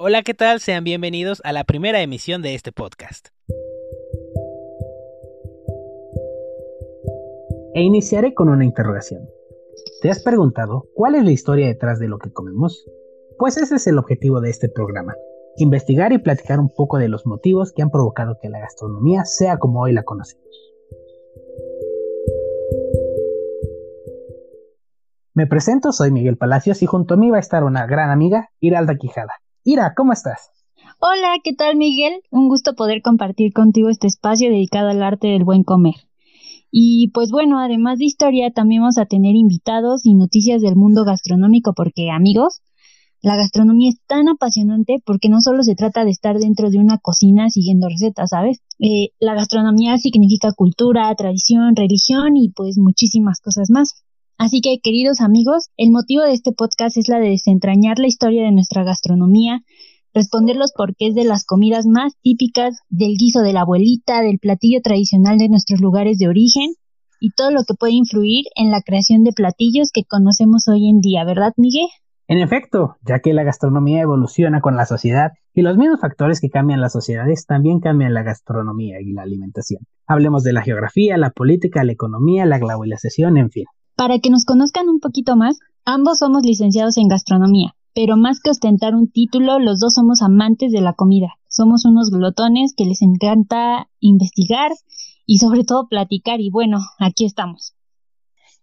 Hola, ¿qué tal? Sean bienvenidos a la primera emisión de este podcast. E iniciaré con una interrogación. ¿Te has preguntado cuál es la historia detrás de lo que comemos? Pues ese es el objetivo de este programa, investigar y platicar un poco de los motivos que han provocado que la gastronomía sea como hoy la conocemos. Me presento, soy Miguel Palacios y junto a mí va a estar una gran amiga, Iralda Quijada. Ira, ¿cómo estás? Hola, ¿qué tal Miguel? Un gusto poder compartir contigo este espacio dedicado al arte del buen comer. Y pues bueno, además de historia, también vamos a tener invitados y noticias del mundo gastronómico porque amigos, la gastronomía es tan apasionante porque no solo se trata de estar dentro de una cocina siguiendo recetas, ¿sabes? Eh, la gastronomía significa cultura, tradición, religión y pues muchísimas cosas más. Así que, queridos amigos, el motivo de este podcast es la de desentrañar la historia de nuestra gastronomía, responder los porqués de las comidas más típicas, del guiso de la abuelita, del platillo tradicional de nuestros lugares de origen y todo lo que puede influir en la creación de platillos que conocemos hoy en día, ¿verdad, Miguel? En efecto, ya que la gastronomía evoluciona con la sociedad y los mismos factores que cambian las sociedades también cambian la gastronomía y la alimentación. Hablemos de la geografía, la política, la economía, la globalización, en fin. Para que nos conozcan un poquito más, ambos somos licenciados en gastronomía, pero más que ostentar un título, los dos somos amantes de la comida. Somos unos glotones que les encanta investigar y sobre todo platicar y bueno, aquí estamos.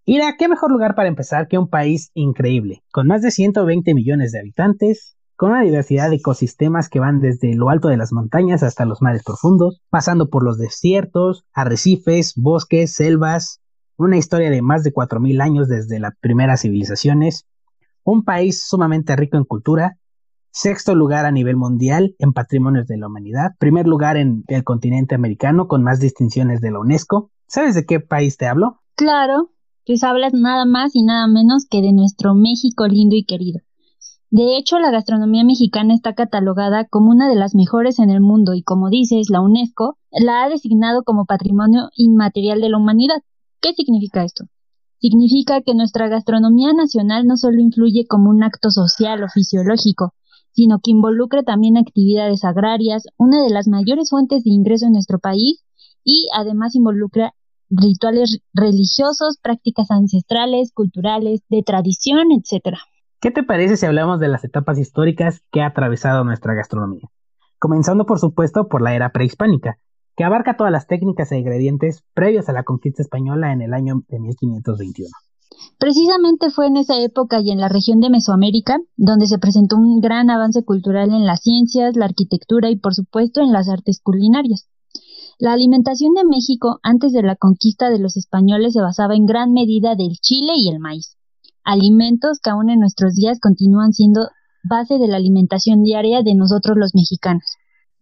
Ira, ¿qué mejor lugar para empezar que un país increíble, con más de 120 millones de habitantes, con una diversidad de ecosistemas que van desde lo alto de las montañas hasta los mares profundos, pasando por los desiertos, arrecifes, bosques, selvas, una historia de más de 4.000 años desde las primeras civilizaciones, un país sumamente rico en cultura, sexto lugar a nivel mundial en patrimonios de la humanidad, primer lugar en el continente americano con más distinciones de la UNESCO. ¿Sabes de qué país te hablo? Claro, pues hablas nada más y nada menos que de nuestro México lindo y querido. De hecho, la gastronomía mexicana está catalogada como una de las mejores en el mundo y como dices, la UNESCO la ha designado como Patrimonio Inmaterial de la Humanidad. ¿Qué significa esto? Significa que nuestra gastronomía nacional no solo influye como un acto social o fisiológico, sino que involucra también actividades agrarias, una de las mayores fuentes de ingreso en nuestro país, y además involucra rituales religiosos, prácticas ancestrales, culturales, de tradición, etc. ¿Qué te parece si hablamos de las etapas históricas que ha atravesado nuestra gastronomía? Comenzando por supuesto por la era prehispánica, que abarca todas las técnicas e ingredientes previos a la conquista española en el año de 1521. Precisamente fue en esa época y en la región de Mesoamérica donde se presentó un gran avance cultural en las ciencias, la arquitectura y por supuesto en las artes culinarias. La alimentación de México antes de la conquista de los españoles se basaba en gran medida del chile y el maíz, alimentos que aún en nuestros días continúan siendo base de la alimentación diaria de nosotros los mexicanos.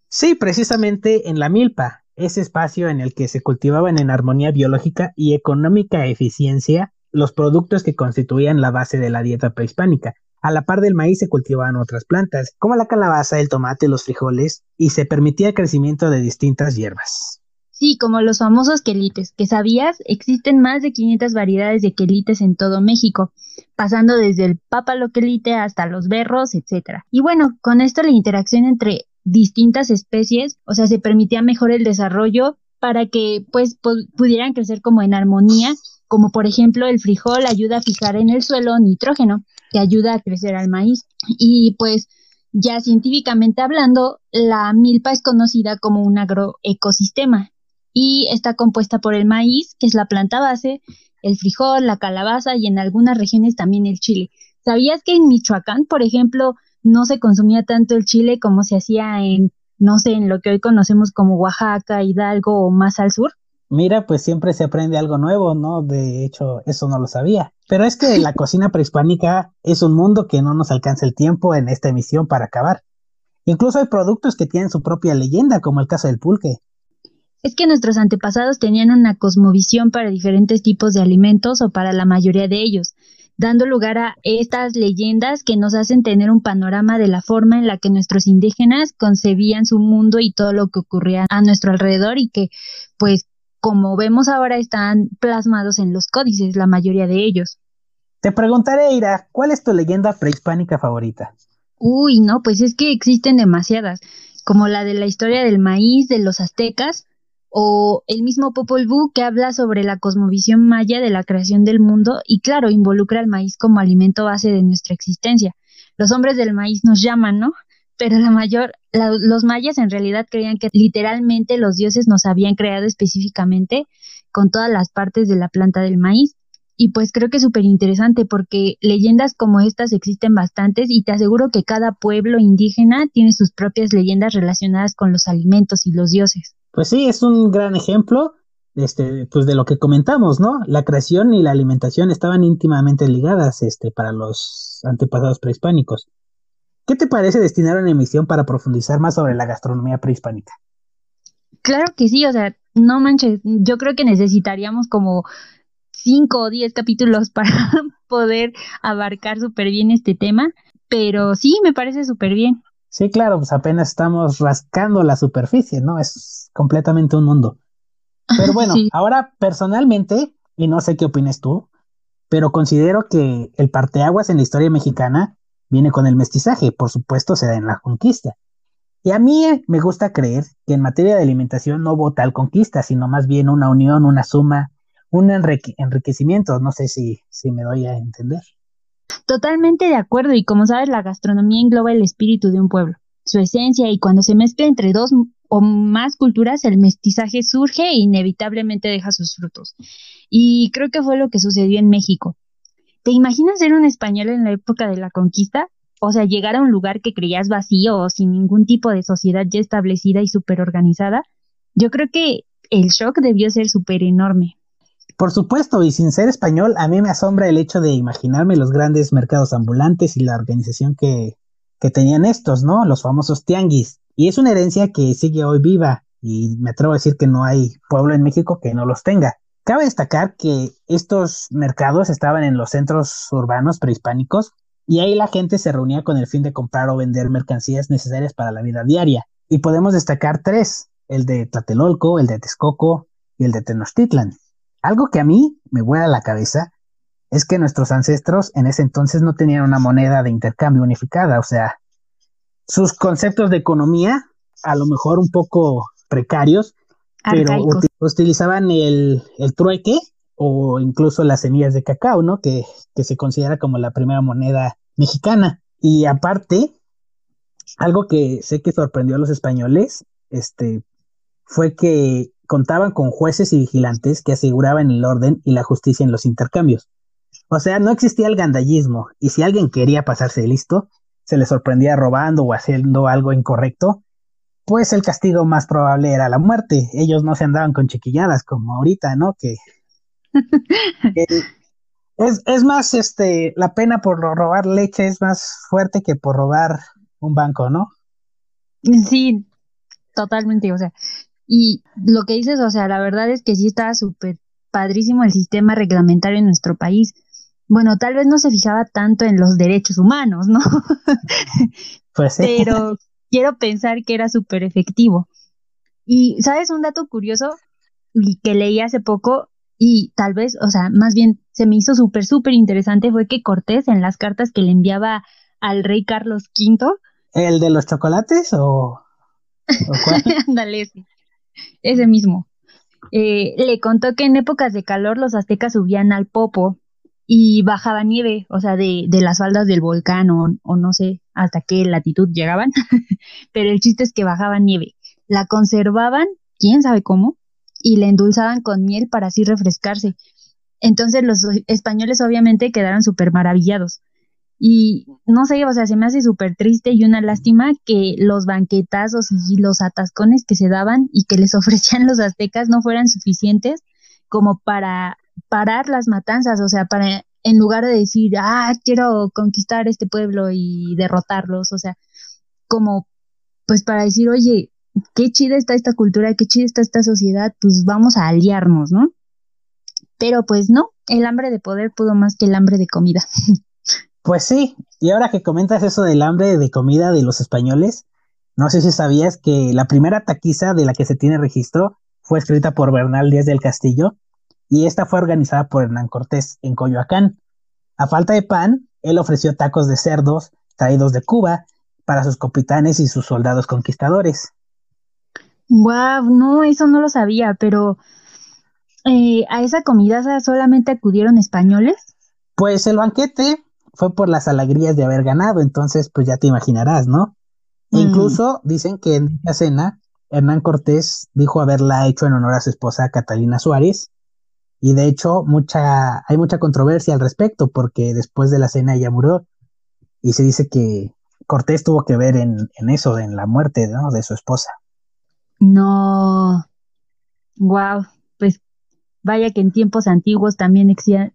Sí, precisamente en la milpa, ese espacio en el que se cultivaban en armonía biológica y económica eficiencia los productos que constituían la base de la dieta prehispánica. A la par del maíz se cultivaban otras plantas, como la calabaza, el tomate, los frijoles, y se permitía el crecimiento de distintas hierbas. Sí, como los famosos quelites, que sabías, existen más de 500 variedades de quelites en todo México, pasando desde el pápalo quelite hasta los berros, etc. Y bueno, con esto la interacción entre distintas especies, o sea, se permitía mejor el desarrollo para que pues pudieran crecer como en armonía, como por ejemplo el frijol ayuda a fijar en el suelo nitrógeno, que ayuda a crecer al maíz. Y pues ya científicamente hablando, la milpa es conocida como un agroecosistema y está compuesta por el maíz, que es la planta base, el frijol, la calabaza y en algunas regiones también el chile. ¿Sabías que en Michoacán, por ejemplo, no se consumía tanto el chile como se hacía en, no sé, en lo que hoy conocemos como Oaxaca, Hidalgo o más al sur. Mira, pues siempre se aprende algo nuevo, ¿no? De hecho, eso no lo sabía. Pero es que la cocina prehispánica es un mundo que no nos alcanza el tiempo en esta emisión para acabar. Incluso hay productos que tienen su propia leyenda, como el caso del pulque. Es que nuestros antepasados tenían una cosmovisión para diferentes tipos de alimentos o para la mayoría de ellos dando lugar a estas leyendas que nos hacen tener un panorama de la forma en la que nuestros indígenas concebían su mundo y todo lo que ocurría a nuestro alrededor y que, pues, como vemos ahora, están plasmados en los códices, la mayoría de ellos. Te preguntaré, Ira, ¿cuál es tu leyenda prehispánica favorita? Uy, no, pues es que existen demasiadas, como la de la historia del maíz de los aztecas, o el mismo Popol Vuh que habla sobre la cosmovisión maya de la creación del mundo y claro, involucra al maíz como alimento base de nuestra existencia. Los hombres del maíz nos llaman, ¿no? Pero la mayor, los mayas en realidad creían que literalmente los dioses nos habían creado específicamente con todas las partes de la planta del maíz y pues creo que es súper interesante porque leyendas como estas existen bastantes y te aseguro que cada pueblo indígena tiene sus propias leyendas relacionadas con los alimentos y los dioses. Pues sí, es un gran ejemplo este, pues de lo que comentamos, ¿no? La creación y la alimentación estaban íntimamente ligadas este, para los antepasados prehispánicos. ¿Qué te parece destinar una emisión para profundizar más sobre la gastronomía prehispánica? Claro que sí, o sea, no manches, yo creo que necesitaríamos como cinco o diez capítulos para poder abarcar súper bien este tema, pero sí, me parece súper bien. Sí, claro, pues apenas estamos rascando la superficie, ¿no? Es completamente un mundo. Pero bueno, ahora personalmente, y no sé qué opinas tú, pero considero que el parteaguas en la historia mexicana viene con el mestizaje, por supuesto se da en la conquista. Y a mí me gusta creer que en materia de alimentación no hubo tal conquista, sino más bien una unión, una suma un enriquecimiento. No sé si, si me doy a entender. Totalmente de acuerdo y como sabes, la gastronomía engloba el espíritu de un pueblo, su esencia y cuando se mezcla entre dos o más culturas, el mestizaje surge e inevitablemente deja sus frutos. Y creo que fue lo que sucedió en México. ¿Te imaginas ser un español en la época de la conquista? O sea, llegar a un lugar que creías vacío o sin ningún tipo de sociedad ya establecida y súper organizada. Yo creo que el shock debió ser súper enorme. Por supuesto, y sin ser español, a mí me asombra el hecho de imaginarme los grandes mercados ambulantes y la organización que, que tenían estos, ¿no? Los famosos tianguis. Y es una herencia que sigue hoy viva, y me atrevo a decir que no hay pueblo en México que no los tenga. Cabe destacar que estos mercados estaban en los centros urbanos prehispánicos y ahí la gente se reunía con el fin de comprar o vender mercancías necesarias para la vida diaria. Y podemos destacar tres, el de Tlatelolco, el de Texcoco y el de Tenochtitlan. Algo que a mí me vuela la cabeza es que nuestros ancestros en ese entonces no tenían una moneda de intercambio unificada, o sea, sus conceptos de economía, a lo mejor un poco precarios, pero utilizaban el, trueque o incluso las semillas de cacao, ¿no? Que, que se considera como la primera moneda mexicana. Y aparte, algo que sé que sorprendió a los españoles, este, fue que contaban con jueces y vigilantes que aseguraban el orden y la justicia en los intercambios. O sea, no existía el gandallismo, y si alguien quería pasarse listo, se le sorprendía robando o haciendo algo incorrecto, pues el castigo más probable era la muerte. Ellos no se andaban con chiquilladas como ahorita, ¿no? Que, es, es, más, este, la pena por robar leche es más fuerte que por robar un banco, ¿no? Sí, totalmente. O sea, y lo que dices, o sea, la verdad es que sí está súper padrísimo el sistema reglamentario en nuestro país. Bueno, tal vez no se fijaba tanto en los derechos humanos, ¿no? Pues sí. Pero quiero pensar que era súper efectivo. Y, ¿sabes? Un dato curioso que leí hace poco y tal vez, o sea, más bien se me hizo súper, súper interesante fue que Cortés en las cartas que le enviaba al rey Carlos V. ¿El de los chocolates o, o cuál? Ándale, sí ese mismo. Eh, le contó que en épocas de calor los aztecas subían al Popo y bajaba nieve, o sea, de, de las faldas del volcán o, o, no sé hasta qué latitud llegaban, pero el chiste es que bajaba nieve. La conservaban, quién sabe cómo, y la endulzaban con miel para así refrescarse. Entonces los españoles obviamente quedaron súper maravillados. Y no sé, o sea, se me hace súper triste y una lástima que los banquetazos y los atascones que se daban y que les ofrecían los aztecas no fueran suficientes como para parar las matanzas, o sea, para en lugar de decir, ah, quiero conquistar este pueblo y derrotarlos, o sea, como pues para decir, oye, qué chida está esta cultura, qué chida está esta sociedad, pues vamos a aliarnos, ¿no? Pero pues no, el hambre de poder pudo más que el hambre de comida. Pues sí, y ahora que comentas eso del hambre de comida de los españoles, no sé si sabías que la primera taquiza de la que se tiene registro fue escrita por Bernal Díaz del Castillo y esta fue organizada por Hernán Cortés en Coyoacán. A falta de pan, él ofreció tacos de cerdos traídos de Cuba para sus capitanes y sus soldados conquistadores. Wow, no, eso no lo sabía, pero eh, ¿a esa comida solamente acudieron españoles? Pues el banquete fue por las alegrías de haber ganado, entonces pues ya te imaginarás, ¿no? Mm. incluso dicen que en esa cena Hernán Cortés dijo haberla hecho en honor a su esposa Catalina Suárez, y de hecho mucha, hay mucha controversia al respecto, porque después de la cena ella murió, y se dice que Cortés tuvo que ver en, en eso, en la muerte ¿no? de su esposa. No. Wow, pues vaya que en tiempos antiguos también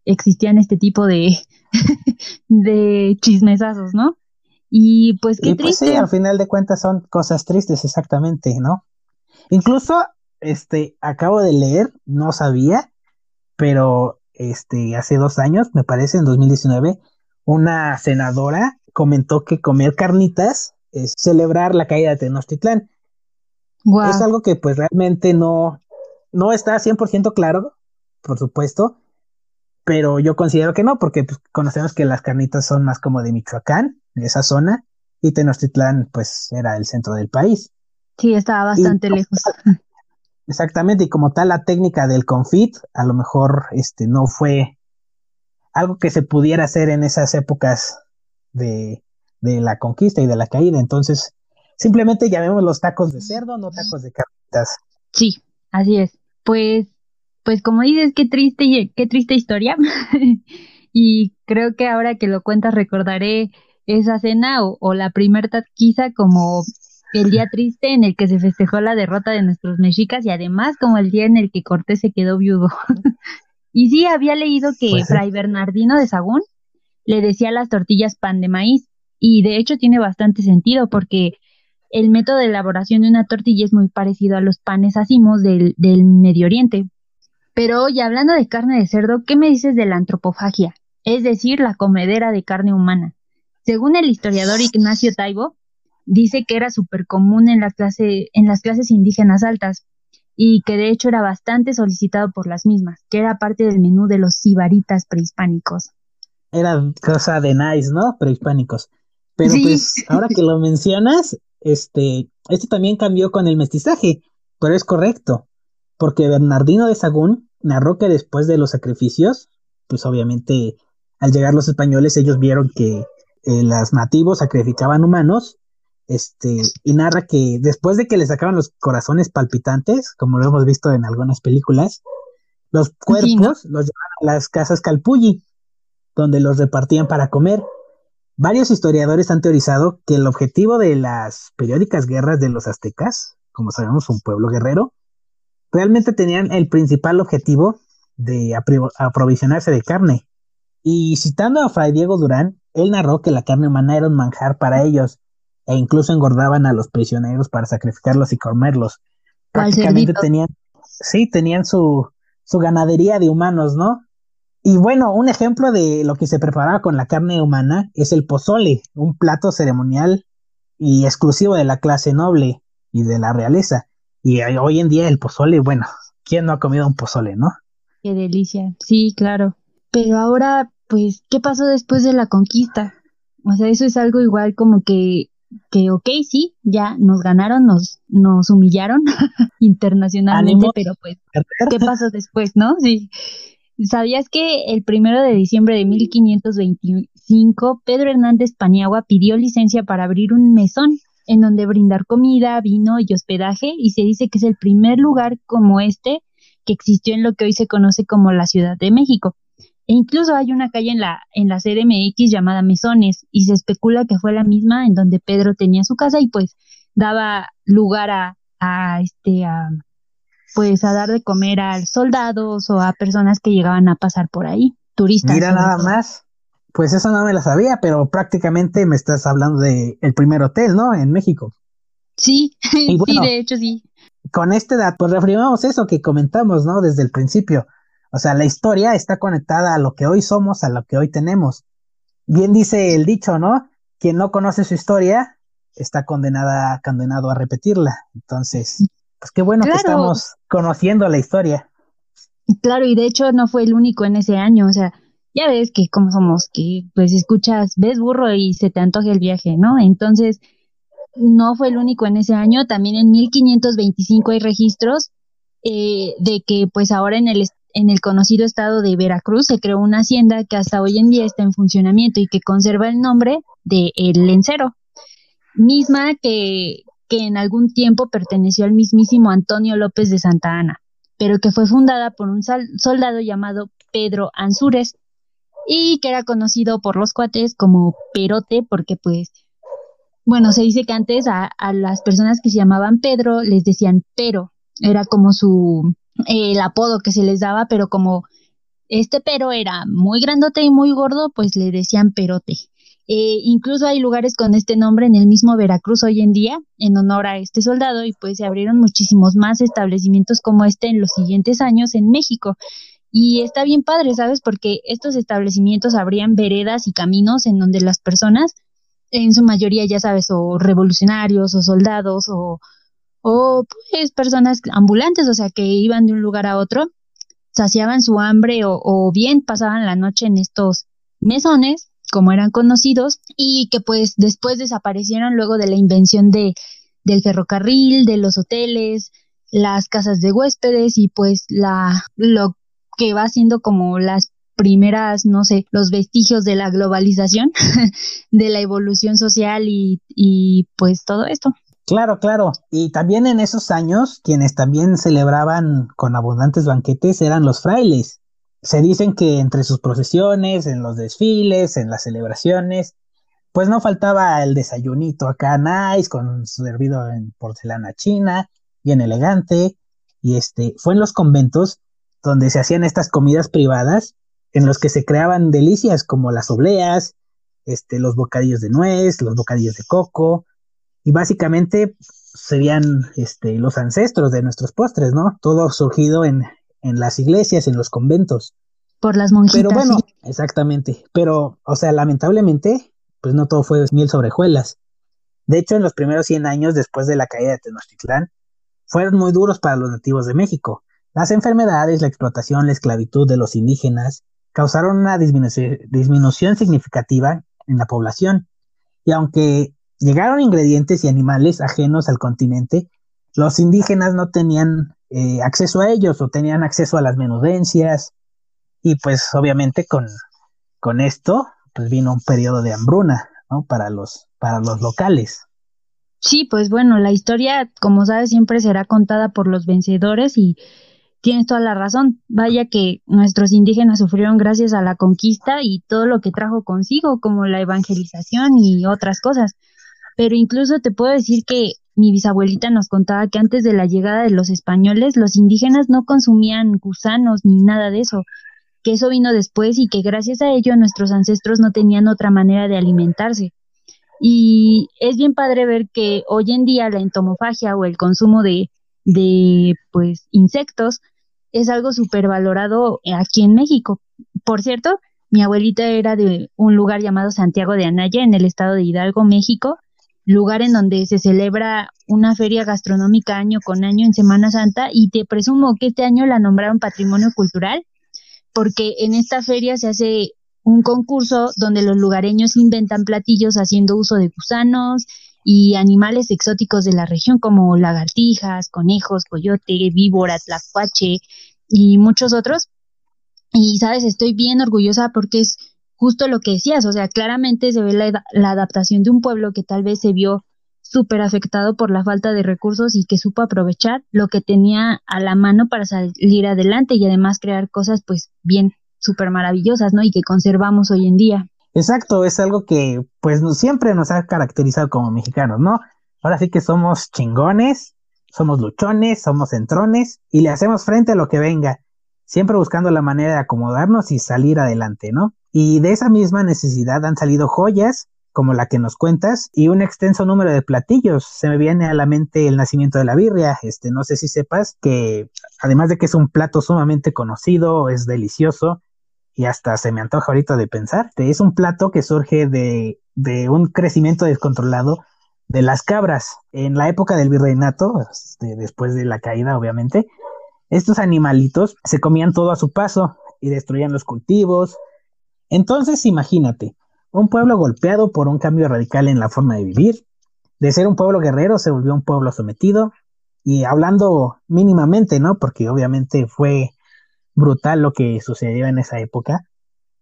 existían, este tipo de, de chismesazos, ¿no? Y pues qué pues, triste. sí, al final de cuentas son cosas tristes, exactamente, ¿no? Incluso, este, acabo de leer, no sabía, pero este, hace dos años, me parece, en 2019, una senadora comentó que comer carnitas es celebrar la caída de Tenochtitlán. Es algo que pues realmente no, no está 100% claro, por supuesto, pero yo considero que no, porque pues, conocemos que las carnitas son más como de Michoacán, de esa zona, y Tenochtitlán pues era el centro del país. Sí, estaba bastante lejos. Exactamente, y como tal la técnica del confit a lo mejor este no fue algo que se pudiera hacer en esas épocas de, de la conquista y de la caída, entonces simplemente llamemos los tacos de cerdo, no tacos de carnitas. Sí, así es. Pues pues como dices, qué triste, qué triste historia. y creo que ahora que lo cuentas recordaré esa cena o, la primer taquiza como el día triste en el que se festejó la derrota de nuestros mexicas y además como el día en el que Cortés se quedó viudo. y sí, había leído que pues Fray Bernardino de Sagún le decía las tortillas pan de maíz y de hecho tiene bastante sentido porque el método de elaboración de una tortilla es muy parecido a los panes asimos del, del Medio Oriente. Pero hoy, hablando de carne de cerdo, ¿qué me dices de la antropofagia? Es decir, la comedera de carne humana. Según el historiador Ignacio Taibo, dice que era súper común en, la clase, en las clases indígenas altas y que de hecho era bastante solicitado por las mismas, que era parte del menú de los sibaritas prehispánicos. Era cosa de nice, ¿no? Prehispánicos. Pero pues ahora que lo mencionas, este, esto también cambió con el mestizaje, pero es correcto, porque Bernardino de Sagún narró que después de los sacrificios, pues obviamente al llegar los españoles ellos vieron que eh, los nativos sacrificaban humanos, este, y narra que después de que les sacaban los corazones palpitantes, como lo hemos visto en algunas películas, los cuerpos los llevaban a las casas Calpulli, donde los repartían para comer. Varios historiadores han teorizado que el objetivo de las periódicas guerras de los aztecas, como sabemos, un pueblo guerrero, realmente tenían el principal objetivo de aprovisionarse de carne. Y citando a Fray Diego Durán, él narró que la carne humana era un manjar para ellos, e incluso engordaban a los prisioneros para sacrificarlos y comerlos. Prácticamente tenían, sí, tenían su, su ganadería de humanos, ¿no? Y bueno, un ejemplo de lo que se preparaba con la carne humana es el pozole, un plato ceremonial y exclusivo de la clase noble y de la realeza. Y hoy en día el pozole, bueno, ¿quién no ha comido un pozole, no? Qué delicia, sí, claro. Pero ahora, pues, ¿qué pasó después de la conquista? O sea, eso es algo igual como que, que ok, sí, ya nos ganaron, nos, nos humillaron internacionalmente, pero pues, ¿qué pasó después, no? Sí. ¿Sabías que el primero de diciembre de 1525 Pedro Hernández Paniagua pidió licencia para abrir un mesón en donde brindar comida, vino y hospedaje, y se dice que es el primer lugar como este que existió en lo que hoy se conoce como la Ciudad de México. E incluso hay una calle en la, en la CDMX llamada Mesones, y se especula que fue la misma en donde Pedro tenía su casa y pues daba lugar a, a este a pues a dar de comer a soldados o a personas que llegaban a pasar por ahí, turistas. Mira nada más. Pues eso no me la sabía, pero prácticamente me estás hablando de el primer hotel, ¿no? En México. Sí, sí, de hecho sí. Con este dato, pues reafirmamos eso que comentamos, ¿no? Desde el principio. O sea, la historia está conectada a lo que hoy somos, a lo que hoy tenemos. Bien dice el dicho, ¿no? Quien no conoce su historia está condenada, condenado a repetirla. Entonces, pues qué bueno que estamos conociendo la historia. Claro, y de hecho no fue el único en ese año, o sea, ya ves que como somos, que pues escuchas, ves burro y se te antoja el viaje, ¿no? Entonces, no fue el único en ese año, también en 1525 hay registros eh, de que pues ahora en el, en el conocido estado de Veracruz se creó una hacienda que hasta hoy en día está en funcionamiento y que conserva el nombre de El Lencero, misma que, que en algún tiempo perteneció al mismísimo Antonio López de Santa Ana, pero que fue fundada por un soldado llamado Pedro Ansúrez y que era conocido por los cuates como Perote porque pues bueno, se dice que antes a, las personas que se llamaban Pedro les decían pero, era como su el apodo que se les daba, pero como este pero era muy grandote y muy gordo, pues le decían perote. Eh, incluso hay lugares con este nombre en el mismo Veracruz hoy en día, en honor a este soldado, y pues se abrieron muchísimos más establecimientos como este en los siguientes años en México. Y está bien padre, ¿sabes? Porque estos establecimientos abrían veredas y caminos en donde las personas, en su mayoría, ya sabes, o revolucionarios o soldados o o pues personas ambulantes, o sea, que iban de un lugar a otro, saciaban su hambre o, bien pasaban la noche en estos mesones, como eran conocidos, y que pues después desaparecieron luego de la invención de, del ferrocarril, de los hoteles, las casas de huéspedes y pues la, lo que va siendo como las primeras, no sé, los vestigios de la globalización, de la evolución social y, y pues todo esto. Claro, claro. Y también en esos años, quienes también celebraban con abundantes banquetes eran los frailes. Se dicen que entre sus procesiones, en los desfiles, en las celebraciones, pues no faltaba el desayunito acá nice, con servido en porcelana china, bien elegante. Y este, fue en los conventos donde se hacían estas comidas privadas, en los que se creaban delicias como las obleas, este, los bocadillos de nuez, los bocadillos de coco, y básicamente serían este, los ancestros de nuestros postres, ¿no? Todo surgido en, en las iglesias, en los conventos. Por las monjitas. Pero bueno, exactamente. Pero, o sea, lamentablemente, pues no todo fue miel sobre hojuelas. De hecho, en los primeros 100 años después de la caída de Tenochtitlán, fueron muy duros para los nativos de México. Las enfermedades, la explotación, la esclavitud de los indígenas causaron una disminución significativa en la población. Y aunque llegaron ingredientes y animales ajenos al continente, los indígenas no tenían eh, acceso a ellos o tenían acceso a las menudencias y pues obviamente con, con esto pues vino un periodo de hambruna ¿no? para, los, para los locales. Sí, pues bueno, la historia, como sabes, siempre será contada por los vencedores y tienes toda la razón. Vaya que nuestros indígenas sufrieron gracias a la conquista y todo lo que trajo consigo, como la evangelización y otras cosas pero incluso te puedo decir que mi bisabuelita nos contaba que antes de la llegada de los españoles, los indígenas no consumían gusanos ni nada de eso, que eso vino después y que gracias a ello nuestros ancestros no tenían otra manera de alimentarse. Y es bien padre ver que hoy en día la entomofagia o el consumo de, de pues insectos es algo súper valorado aquí en México. Por cierto, mi abuelita era de un lugar llamado Santiago de Anaya en el estado de Hidalgo, México, lugar en donde se celebra una feria gastronómica año con año en Semana Santa y te presumo que este año la nombraron patrimonio cultural porque en esta feria se hace un concurso donde los lugareños inventan platillos haciendo uso de gusanos y animales exóticos de la región como lagartijas, conejos, coyote, víbora, tlacuache y muchos otros. Y sabes, estoy bien orgullosa porque es justo lo que decías, o sea, claramente se ve la, la adaptación de un pueblo que tal vez se vio súper afectado por la falta de recursos y que supo aprovechar lo que tenía a la mano para salir adelante y además crear cosas pues bien súper maravillosas, ¿no? Y que conservamos hoy en día. Exacto, es algo que pues siempre nos ha caracterizado como mexicanos, ¿no? Ahora sí que somos chingones, somos luchones, somos centrones y le hacemos frente a lo que venga, siempre buscando la manera de acomodarnos y salir adelante, ¿no? Y de esa misma necesidad han salido joyas, como la que nos cuentas, y un extenso número de platillos. Se me viene a la mente el nacimiento de la birria. Este, no sé si sepas que, además de que es un plato sumamente conocido, es delicioso, y hasta se me antoja ahorita de pensar. Es un plato que surge de, de un crecimiento descontrolado de las cabras. En la época del virreinato, este, después de la caída, obviamente, estos animalitos se comían todo a su paso y destruían los cultivos, entonces imagínate, un pueblo golpeado por un cambio radical en la forma de vivir, De ser un pueblo guerrero se volvió un pueblo sometido y hablando mínimamente, ¿no? Porque obviamente fue brutal lo que sucedió en esa época.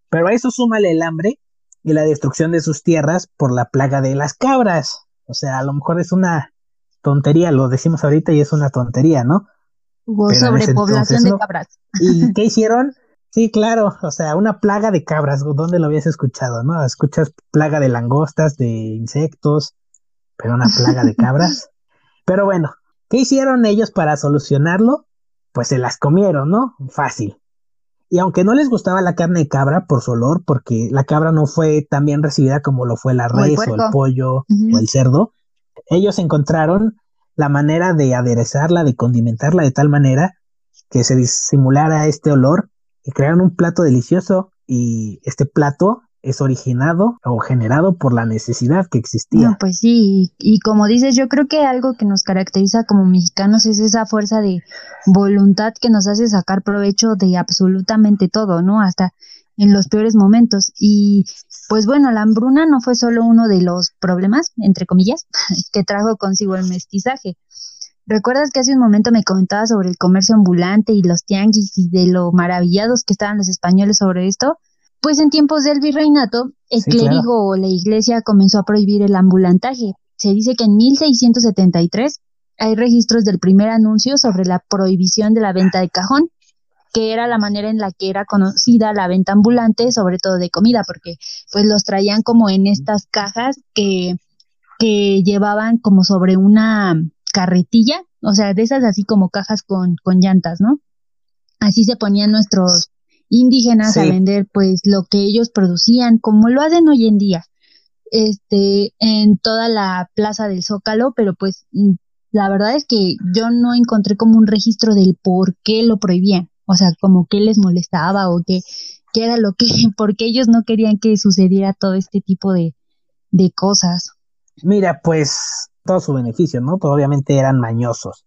Pero a eso súmale el hambre y la destrucción de sus tierras por la plaga de las cabras. O sea, a lo mejor es una tontería, lo decimos ahorita y es una tontería, ¿no? Hubo sobrepoblación de cabras. ¿Y qué hicieron? Sí, claro, o sea, una plaga de cabras, ¿dónde lo habías escuchado, no? Escuchas plaga de langostas, de insectos, pero una plaga de cabras. Pero bueno, ¿qué hicieron ellos para solucionarlo? Pues se las comieron, ¿no? Fácil. Y aunque no les gustaba la carne de cabra por su olor, porque la cabra no fue tan bien recibida como lo fue la res o el, pollo o el cerdo, ellos encontraron la manera de aderezarla, de condimentarla de tal manera que se disimulara este olor y crearon un plato delicioso y este plato es originado o generado por la necesidad que existía. pues sí, y, como dices, yo creo que algo que nos caracteriza como mexicanos es esa fuerza de voluntad que nos hace sacar provecho de absolutamente todo, ¿no? Hasta en los peores momentos. Y pues bueno, la hambruna no fue solo uno de los problemas, entre comillas, que trajo consigo el mestizaje. ¿Recuerdas que hace un momento me comentabas sobre el comercio ambulante y los tianguis y de lo maravillados que estaban los españoles sobre esto? Pues en tiempos del virreinato, el clérigo o la iglesia comenzó a prohibir el ambulantaje. Se dice que en 1673 hay registros del primer anuncio sobre la prohibición de la venta de cajón, que era la manera en la que era conocida la venta ambulante, sobre todo de comida, porque pues los traían como en estas cajas que, que llevaban como sobre una carretilla, o sea, de esas así como cajas con, con llantas, ¿no? Así se ponían nuestros indígenas a vender pues lo que ellos producían, como lo hacen hoy en día, este, en toda la plaza del Zócalo, pero pues mm, la verdad es que yo no encontré como un registro del por qué lo prohibían, o sea, como qué les molestaba o qué, qué era lo que, porque ellos no querían que sucediera todo este tipo de, de cosas. Mira, pues todo su beneficio, ¿no? Pues obviamente eran mañosos.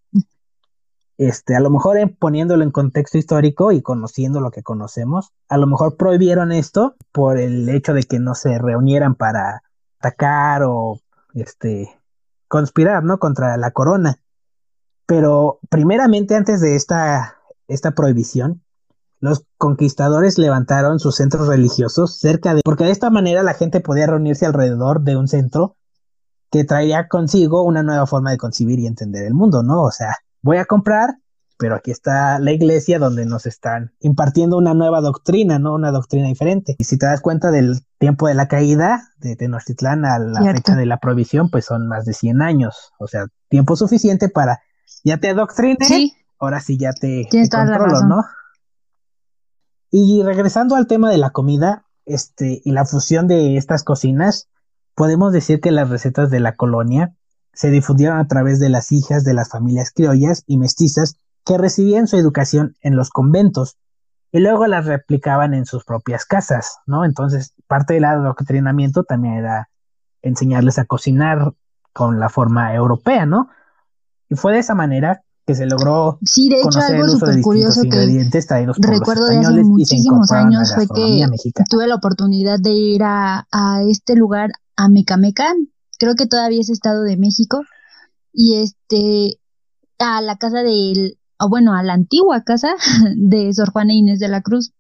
Este, a lo mejor poniéndolo en contexto histórico y conociendo lo que conocemos, a lo mejor prohibieron esto por el hecho de que no se reunieran para atacar o este conspirar, ¿no? contra la corona. Pero primeramente antes de esta esta prohibición, los conquistadores levantaron sus centros religiosos cerca de porque de esta manera la gente podía reunirse alrededor de un centro que traía consigo una nueva forma de concebir y entender el mundo, ¿no? O sea, voy a comprar, pero aquí está la iglesia donde nos están impartiendo una nueva doctrina, ¿no? Una doctrina diferente. Y si te das cuenta del tiempo de la caída de Tenochtitlán a la fecha de la prohibición, pues son más de 100 años. O sea, tiempo suficiente para, ya te adoctrine, ahora sí ya te, te controlo, ¿no? Y regresando al tema de la comida, este, y la fusión de estas cocinas, podemos decir que las recetas de la colonia se difundieron a través de las hijas de las familias criollas y mestizas que recibían su educación en los conventos y luego las replicaban en sus propias casas, ¿no? Entonces, parte del adoctrinamiento también era enseñarles a cocinar con la forma europea, ¿no? Y fue de esa manera que se logró sí, de hecho, algo súper curioso que recuerdo de hace muchísimos años fue que tuve la oportunidad de ir a, a este lugar, a Mecameca, creo que todavía es Estado de México, y este, a la casa del, o bueno, a la antigua casa de Sor Juana Inés de la Cruz.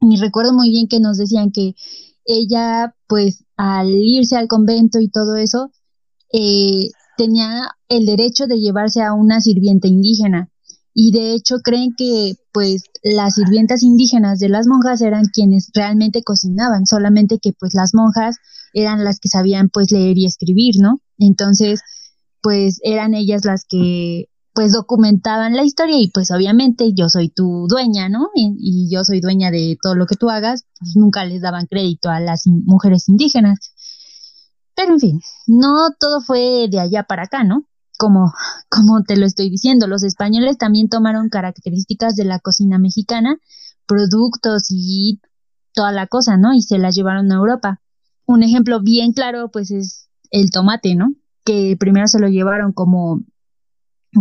Y recuerdo muy bien que nos decían que ella, pues, al irse al convento y todo eso, eh, tenía el derecho de llevarse a una sirvienta indígena. Y de hecho creen que, pues, las sirvientas indígenas de las monjas eran quienes realmente cocinaban, solamente que, pues, las monjas eran las que sabían pues leer y escribir, ¿no? Entonces, pues eran ellas las que pues documentaban la historia y pues obviamente yo soy tu dueña, ¿no? Y, yo soy dueña de todo lo que tú hagas, pues nunca les daban crédito a las mujeres indígenas. Pero en fin, no todo fue de allá para acá, ¿no? Como, como te lo estoy diciendo, los españoles también tomaron características de la cocina mexicana, productos y toda la cosa, ¿no? Y se las llevaron a Europa. Un ejemplo bien claro, pues, es el tomate, ¿no? Que primero se lo llevaron como,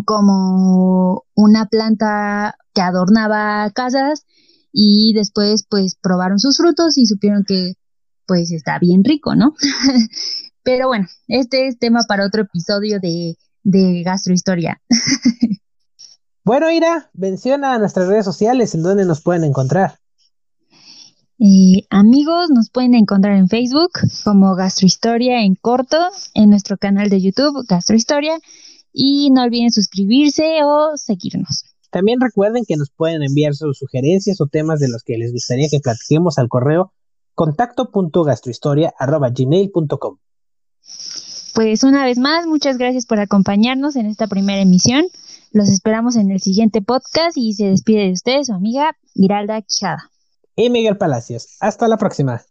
como una planta que adornaba casas y después, pues, probaron sus frutos y supieron que, pues, está bien rico, ¿no? Pero bueno, este es tema para otro episodio de, de Gastrohistoria. bueno, Ira, menciona nuestras redes sociales en donde nos pueden encontrar. Eh, amigos, nos pueden encontrar en Facebook como Gastrohistoria en corto, en nuestro canal de YouTube Gastrohistoria y no olviden suscribirse o seguirnos. También recuerden que nos pueden enviar sus sugerencias o temas de los que les gustaría que platiquemos al correo contacto.gastrohistoria.gmail.com Pues una vez más, muchas gracias por acompañarnos en esta primera emisión. Los esperamos en el siguiente podcast y se despide de ustedes su amiga Giralda Quijada y Miguel Palacios. Hasta la próxima.